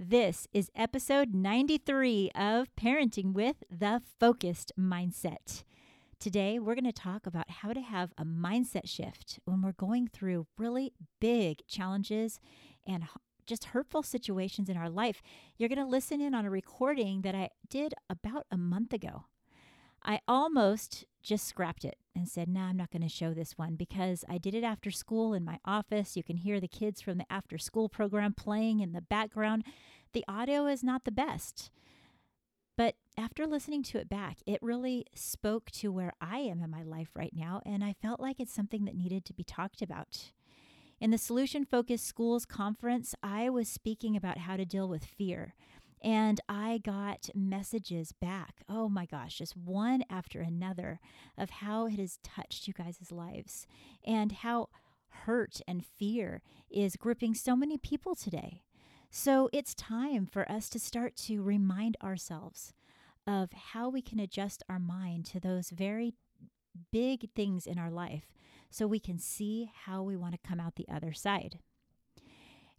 This is episode 93 of Parenting with the Focused Mindset. Today, we're going to talk about how to have a mindset shift when we're going through really big challenges and just hurtful situations in our life. You're going to listen in on a recording that I did about a month ago. I almost just scrapped it and said, nah, I'm not going to show this one because I did it after school in my office. You can hear the kids from the after school program playing in the background. The audio is not the best. But after listening to it back, it really spoke to where I am in my life right now, and I felt like it's something that needed to be talked about. In the Solution Focused Schools Conference, I was speaking about how to deal with fear. And I got messages back. Oh my gosh, just one after another of how it has touched you guys' lives and how hurt and fear is gripping so many people today. So it's time for us to start to remind ourselves of how we can adjust our mind to those very big things in our life so we can see how we want to come out the other side.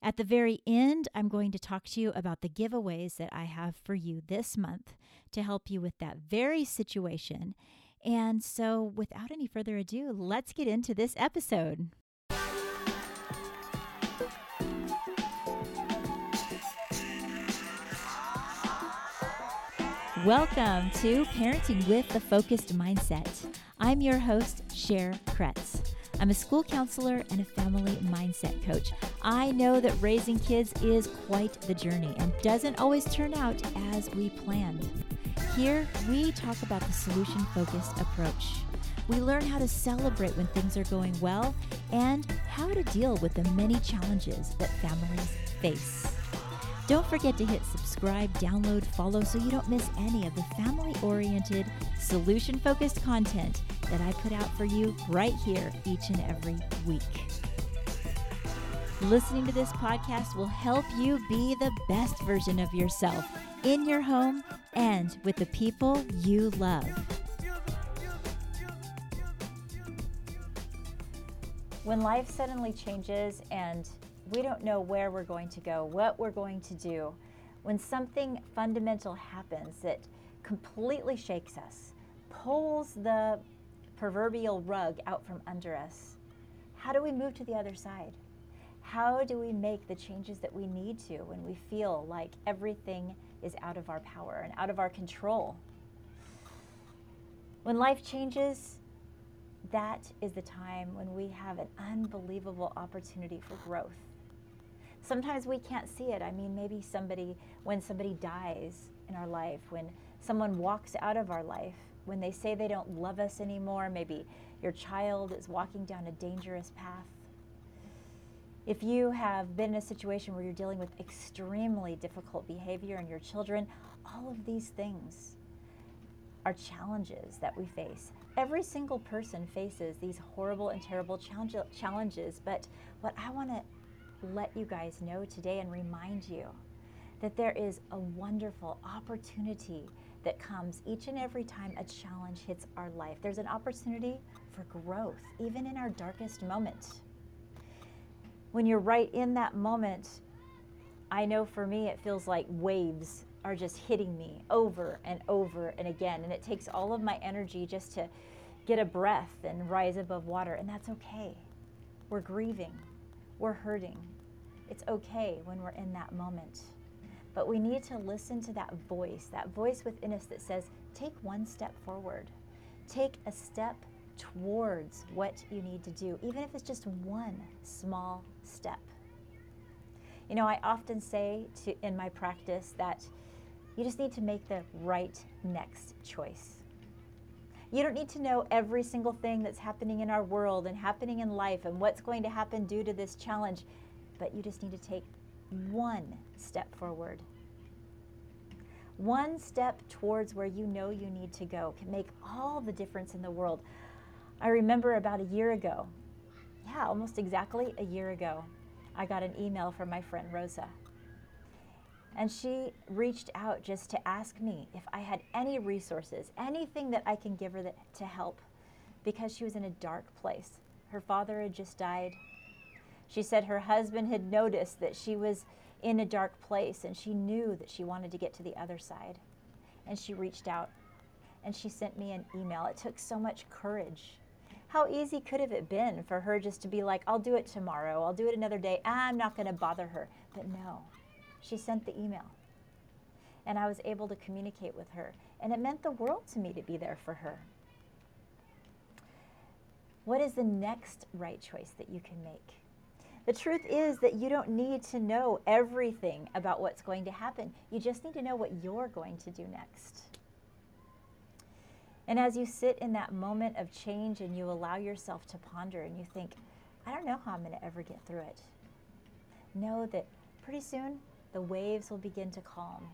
At the very end, I'm going to talk to you about the giveaways that I have for you this month to help you with that very situation. And so, without any further ado, let's get into this episode. Welcome to Parenting with the Focused Mindset. I'm your host, Cher Kretz. I'm a school counselor and a family mindset coach. I know that raising kids is quite the journey and doesn't always turn out as we planned. Here, we talk about the solution focused approach. We learn how to celebrate when things are going well and how to deal with the many challenges that families face. Don't forget to hit subscribe, download, follow so you don't miss any of the family oriented, solution focused content that I put out for you right here each and every week. Listening to this podcast will help you be the best version of yourself in your home and with the people you love. When life suddenly changes and we don't know where we're going to go, what we're going to do, when something fundamental happens that completely shakes us, pulls the proverbial rug out from under us, how do we move to the other side? How do we make the changes that we need to when we feel like everything is out of our power and out of our control? When life changes, that is the time when we have an unbelievable opportunity for growth sometimes we can't see it. I mean, maybe somebody, when somebody dies in our life, when someone walks out of our life, when they say they don't love us anymore, maybe your child is walking down a dangerous path. If you have been in a situation where you're dealing with extremely difficult behavior in your children, all of these things are challenges that we face. Every single person faces these horrible and terrible challenges, but what I want to let you guys know today and remind you that there is a wonderful opportunity that comes each and every time a challenge hits our life. There's an opportunity for growth, even in our darkest moment. When you're right in that moment, I know for me it feels like waves are just hitting me over and over and again. And it takes all of my energy just to get a breath and rise above water. And that's okay. We're grieving we're hurting. It's okay when we're in that moment. But we need to listen to that voice, that voice within us that says, take one step forward. Take a step towards what you need to do, even if it's just one small step. You know, I often say to, in my practice that you just need to make the right next choice. You don't need to know every single thing that's happening in our world and happening in life and what's going to happen due to this challenge, but you just need to take one step forward. One step towards where you know you need to go can make all the difference in the world. I remember about a year ago, yeah, almost exactly a year ago, I got an email from my friend Rosa. And she reached out just to ask me if I had any resources, anything that I can give her that, to help, because she was in a dark place. Her father had just died. She said her husband had noticed that she was in a dark place and she knew that she wanted to get to the other side. And she reached out and she sent me an email. It took so much courage. How easy could have it been for her just to be like, I'll do it tomorrow, I'll do it another day, I'm not going to bother her. But no, she sent the email. And I was able to communicate with her. And it meant the world to me to be there for her. What is the next right choice that you can make? The truth is that you don't need to know everything about what's going to happen. You just need to know what you're going to do next. And as you sit in that moment of change and you allow yourself to ponder and you think, I don't know how I'm going to ever get through it, know that pretty soon the waves will begin to calm.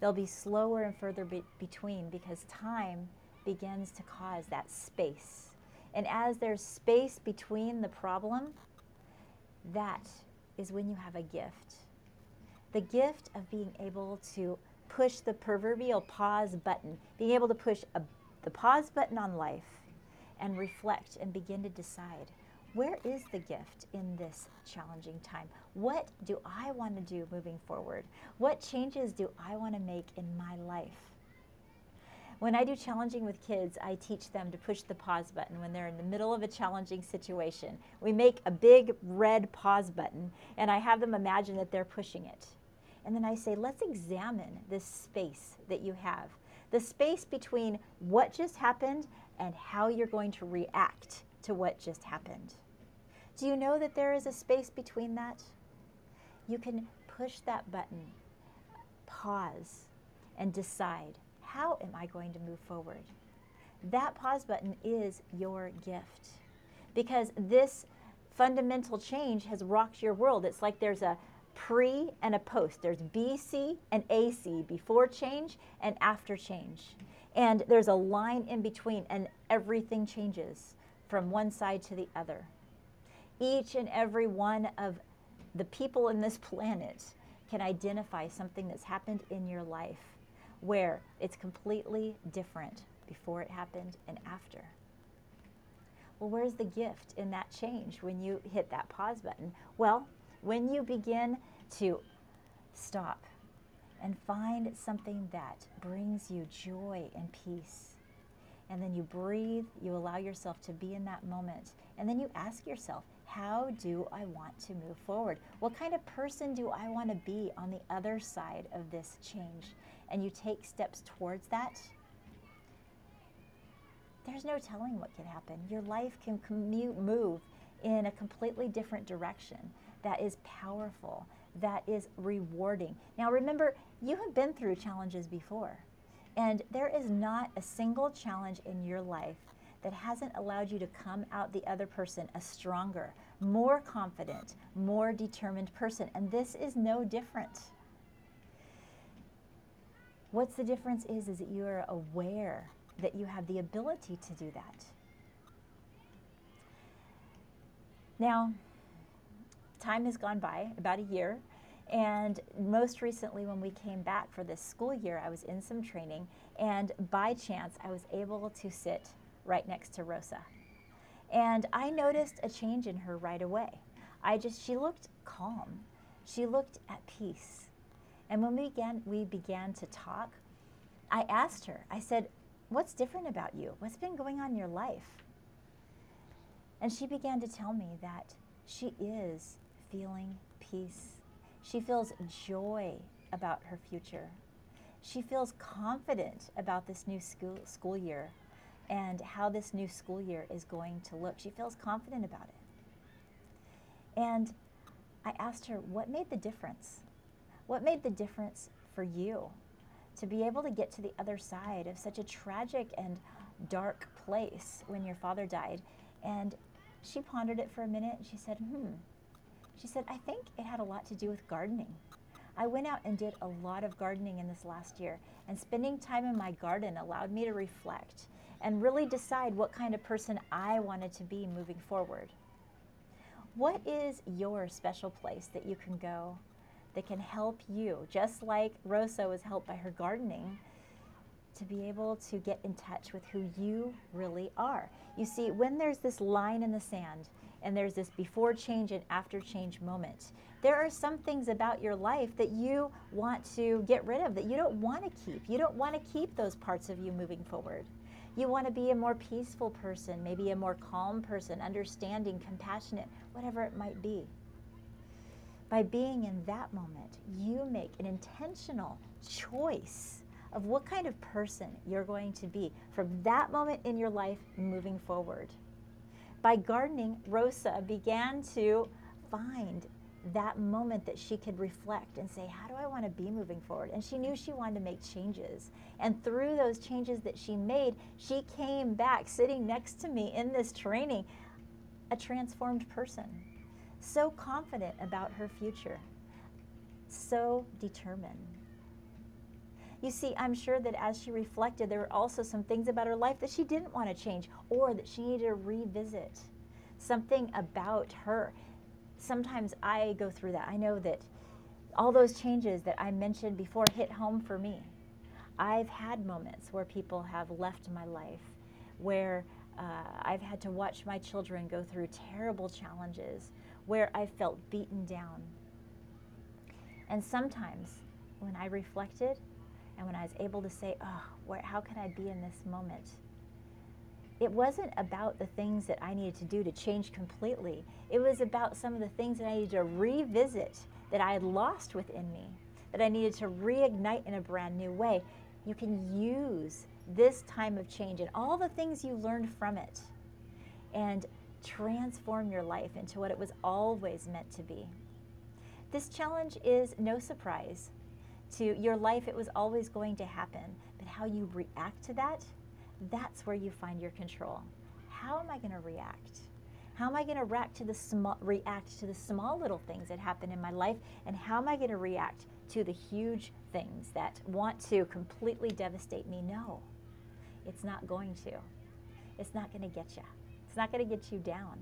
They'll be slower and further be- between because time begins to cause that space. And as there's space between the problem, that is when you have a gift. The gift of being able to push the proverbial pause button, being able to push a the pause button on life and reflect and begin to decide where is the gift in this challenging time? What do I want to do moving forward? What changes do I want to make in my life? When I do challenging with kids, I teach them to push the pause button when they're in the middle of a challenging situation. We make a big red pause button, and I have them imagine that they're pushing it. And then I say, let's examine this space that you have the space between what just happened and how you're going to react to what just happened. Do you know that there is a space between that? You can push that button, pause, and decide how am I going to move forward? That pause button is your gift because this fundamental change has rocked your world. It's like there's a pre and a post. There's BC and AC, before change and after change. And there's a line in between, and everything changes from one side to the other. Each and every one of the people in this planet can identify something that's happened in your life where it's completely different before it happened and after. Well, where's the gift in that change when you hit that pause button? Well, when you begin to stop and find something that brings you joy and peace, and then you breathe, you allow yourself to be in that moment, and then you ask yourself, how do I want to move forward? What kind of person do I want to be on the other side of this change? And you take steps towards that. There's no telling what can happen. Your life can commute, move in a completely different direction that is powerful, that is rewarding. Now, remember, you have been through challenges before, and there is not a single challenge in your life that hasn't allowed you to come out the other person a stronger, more confident, more determined person. And this is no different. What's the difference is is that you are aware that you have the ability to do that. Now, time has gone by, about a year, and most recently, when we came back for this school year, I was in some training, and by chance, I was able to sit right next to Rosa. And I noticed a change in her right away. I just, she looked calm. She looked at peace. And when we began, we began to talk, I asked her, I said, What's different about you? What's been going on in your life? And she began to tell me that she is feeling peace. She feels joy about her future. She feels confident about this new school, school year and how this new school year is going to look. She feels confident about it. And I asked her, what made the difference? What made the difference for you to be able to get to the other side of such a tragic and dark place when your father died? And she pondered it for a minute and she said, hmm, she said, I think it had a lot to do with gardening. I went out and did a lot of gardening in this last year, and spending time in my garden allowed me to reflect and really decide what kind of person I wanted to be moving forward. What is your special place that you can go that can help you, just like Rosa was helped by her gardening, to be able to get in touch with who you really are? You see, when there's this line in the sand and there's this before change and after change moment. There are some things about your life that you want to get rid of, that you don't want to keep. You don't want to keep those parts of you moving forward. You want to be a more peaceful person, maybe a more calm person, understanding, compassionate, whatever it might be. By being in that moment, you make an intentional choice of what kind of person you're going to be from that moment in your life moving forward. By gardening, Rosa began to find that moment that she could reflect and say, How do I want to be moving forward? And she knew she wanted to make changes. And through those changes that she made, she came back sitting next to me in this training, a transformed person, so confident about her future, so determined. You see, I'm sure that as she reflected, there were also some things about her life that she didn't want to change or that she needed to revisit. Something about her. Sometimes I go through that. I know that all those changes that I mentioned before hit home for me. I've had moments where people have left my life, where uh, I've had to watch my children go through terrible challenges, where I felt beaten down. And sometimes when I reflected, and when I was able to say, oh, where, how can I be in this moment? It wasn't about the things that I needed to do to change completely. It was about some of the things that I needed to revisit that I had lost within me, that I needed to reignite in a brand new way. You can use this time of change and all the things you learned from it and transform your life into what it was always meant to be. This challenge is no surprise to your life, it was always going to happen. But how you react to that, that's where you find your control. How am I going to react? How am I going to react to the small react to the small little things that happen in my life and how am I going to react to the huge things that want to completely devastate me? No. It's not going to. It's not going to get you. Not going to get you down.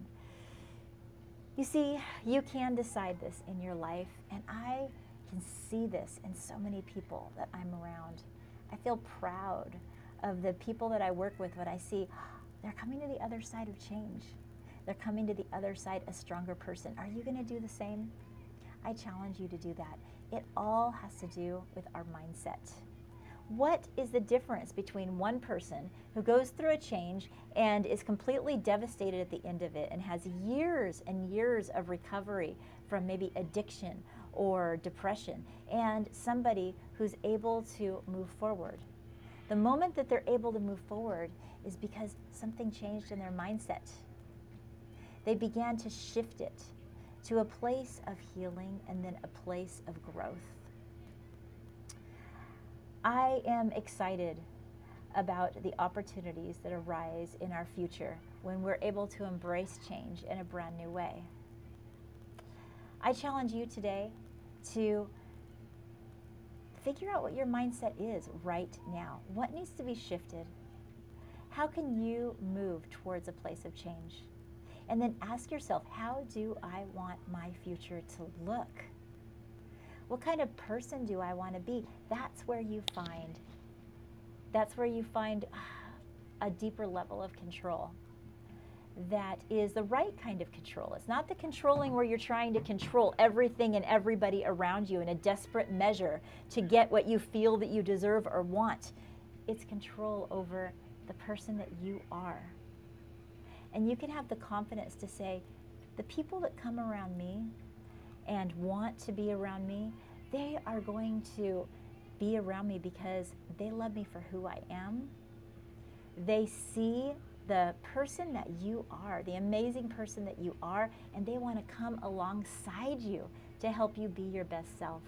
You see, you can decide this in your life and I can see this in so many people that I'm around. I feel proud of the people that I work with when I see they're coming to the other side of change. They're coming to the other side a stronger person. Are you going to do the same? I challenge you to do that. It all has to do with our mindset. What is the difference between one person who goes through a change and is completely devastated at the end of it and has years and years of recovery from maybe addiction or depression, and somebody who's able to move forward. The moment that they're able to move forward is because something changed in their mindset. They began to shift it to a place of healing and then a place of growth. I am excited about the opportunities that arise in our future when we're able to embrace change in a brand new way. I challenge you today to figure out what your mindset is right now. What needs to be shifted? How can you move towards a place of change? And then ask yourself, how do I want my future to look? What kind of person do I want to be? That's where you find that's where you find a deeper level of control that is the right kind of control. It's not the controlling where you're trying to control everything and everybody around you in a desperate measure to get what you feel that you deserve or want. It's control over the person that you are. And you can have the confidence to say, the people that come around me and want to be around me, they are going to be around me because they love me for who I am. They see the person that you are, the amazing person that you are, and they want to come alongside you to help you be your best self.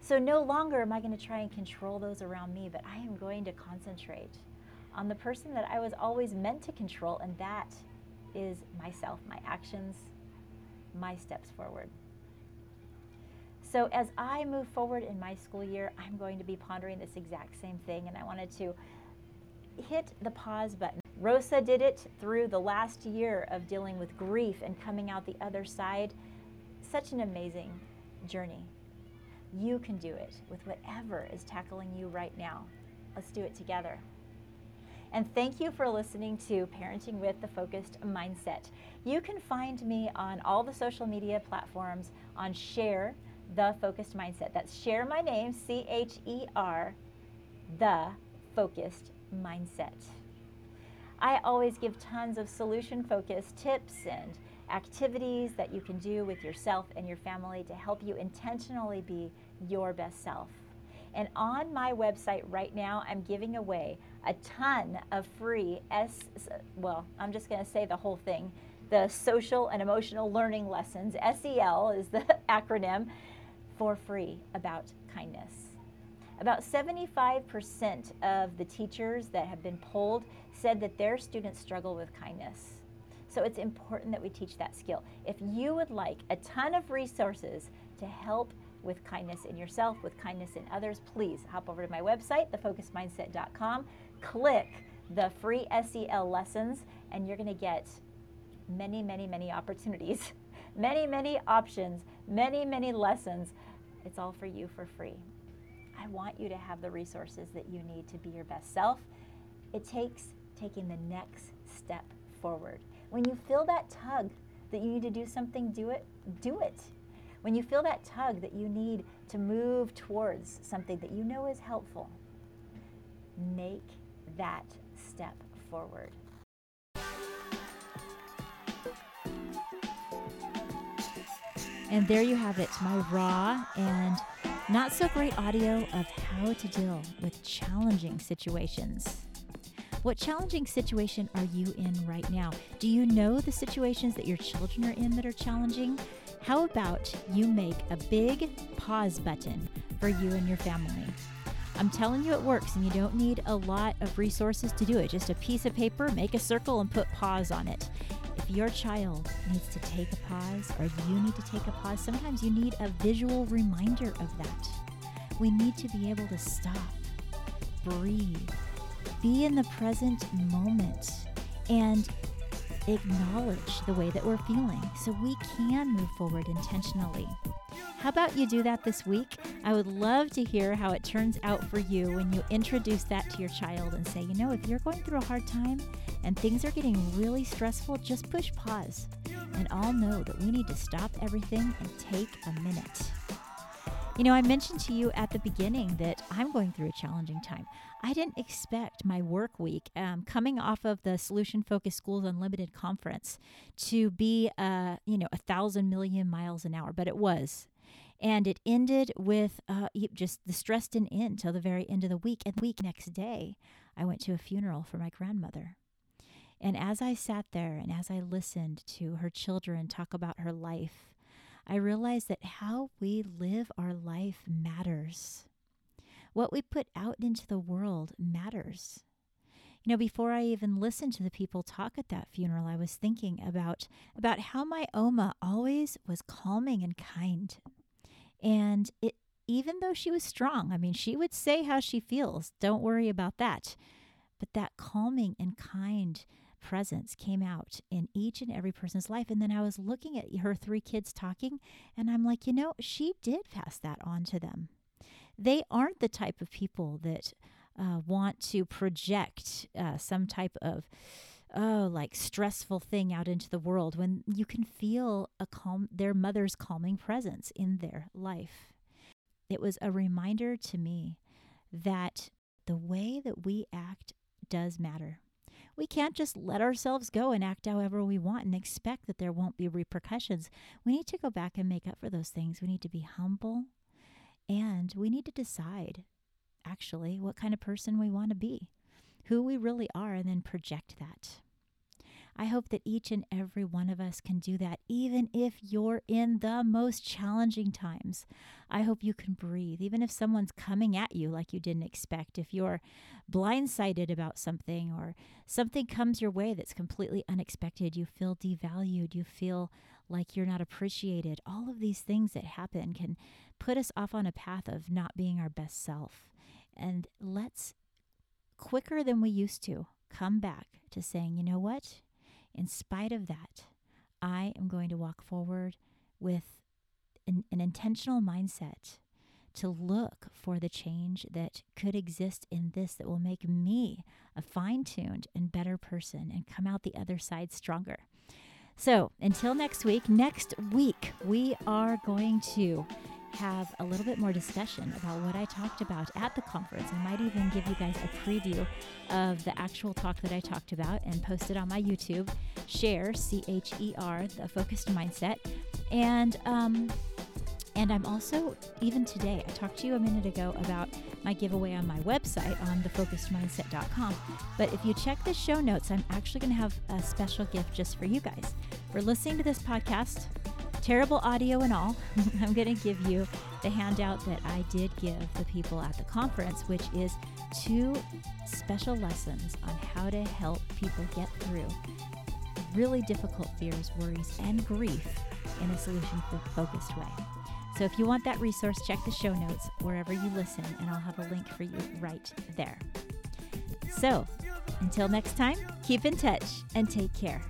So no longer am I going to try and control those around me, but I am going to concentrate on the person that I was always meant to control, and that is myself, my actions, my steps forward. So as I move forward in my school year, I'm going to be pondering this exact same thing, and I wanted to hit the pause button. Rosa did it through the last year of dealing with grief and coming out the other side. Such an amazing journey. You can do it with whatever is tackling you right now. Let's do it together. And thank you for listening to Parenting with the Focused Mindset. You can find me on all the social media platforms on Cher the Focused Mindset. That's Cher my name, C H E R, the Focused Mindset. I always give tons of solution focused tips and activities that you can do with yourself and your family to help you intentionally be your best self. And on my website right now, I'm giving away a ton of free S, well, I'm just going to say the whole thing. The social and emotional learning lessons, SEL is the acronym, for free about kindness. About 75% of the teachers that have been polled said that their students struggle with kindness. So it's important that we teach that skill. If you would like a ton of resources to help with kindness in yourself, with kindness in others, please hop over to my website, thefocusmindset.com, click the free SEL lessons, and you're going to get many, many, many opportunities, many, many options, many, many lessons. It's all for you for free. I want you to have the resources that you need to be your best self. It takes taking the next step forward. When you feel that tug that you need to do something, do it, do it. When you feel that tug that you need to move towards something that you know is helpful, make that step forward. And there you have it, my raw and not so great audio of how to deal with challenging situations. What challenging situation are you in right now? Do you know the situations that your children are in that are challenging? How about you make a big pause button for you and your family? I'm telling you it works and you don't need a lot of resources to do it. Just a piece of paper, make a circle, and put pause on it. If your child needs to take a pause or you need to take a pause, sometimes you need a visual reminder of that. We need to be able to stop, breathe, be in the present moment and acknowledge the way that we're feeling so we can move forward intentionally. How about you do that this week? I would love to hear how it turns out for you when you introduce that to your child and say, you know, if you're going through a hard time and things are getting really stressful, just push pause and all know that we need to stop everything and take a minute. You know, I mentioned to you at the beginning that I'm going through a challenging time. I didn't expect my work week um, coming off of the Solution Focused Schools Unlimited conference to be, uh, you know, a thousand million miles an hour, but it was. And it ended with uh, just the stress didn't end till the very end of the week. And the week next day, I went to a funeral for my grandmother. And as I sat there and as I listened to her children talk about her life, I realized that how we live our life matters. What we put out into the world matters. You know, before I even listened to the people talk at that funeral, I was thinking about about how my Oma always was calming and kind. And it even though she was strong, I mean, she would say how she feels. Don't worry about that. But that calming and kind presence came out in each and every person's life. And then I was looking at her three kids talking, and I'm like, you know, she did pass that on to them. They aren't the type of people that uh, want to project uh, some type of oh like stressful thing out into the world when you can feel a calm their mother's calming presence in their life it was a reminder to me that the way that we act does matter we can't just let ourselves go and act however we want and expect that there won't be repercussions. We need to go back and make up for those things. We need to be humble and we need to decide actually what kind of person we want to be, who we really are, and then project that. I hope that each and every one of us can do that, even if you're in the most challenging times. I hope you can breathe, even if someone's coming at you like you didn't expect. If you're blindsided about something or something comes your way that's completely unexpected, you feel devalued, you feel like you're not appreciated. All of these things that happen can put us off on a path of not being our best self. And let's, quicker than we used to, come back to saying, you know what? In spite of that, I am going to walk forward with an, an intentional mindset to look for the change that could exist in this that will make me a fine tuned and better person and come out the other side stronger. So until next week, next week, we are going to have a little bit more discussion about what I talked about at the conference. I might even give you guys a preview of the actual talk that I talked about and post it on my YouTube. Cher, C H E R, the focused mindset. And, um, and I'm also, even today, I talked to you a minute ago about my giveaway on my website on thefocusedmindset.com. But if you check the show notes, I'm actually going to have a special gift just for you guys. For listening to this podcast, terrible audio and all, I'm going to give you the handout that I did give the people at the conference, which is two special lessons on how to help people get through really difficult fears, worries, and grief in a solution focused way. So if you want that resource, check the show notes wherever you listen, and I'll have a link for you right there. So until next time, keep in touch and take care.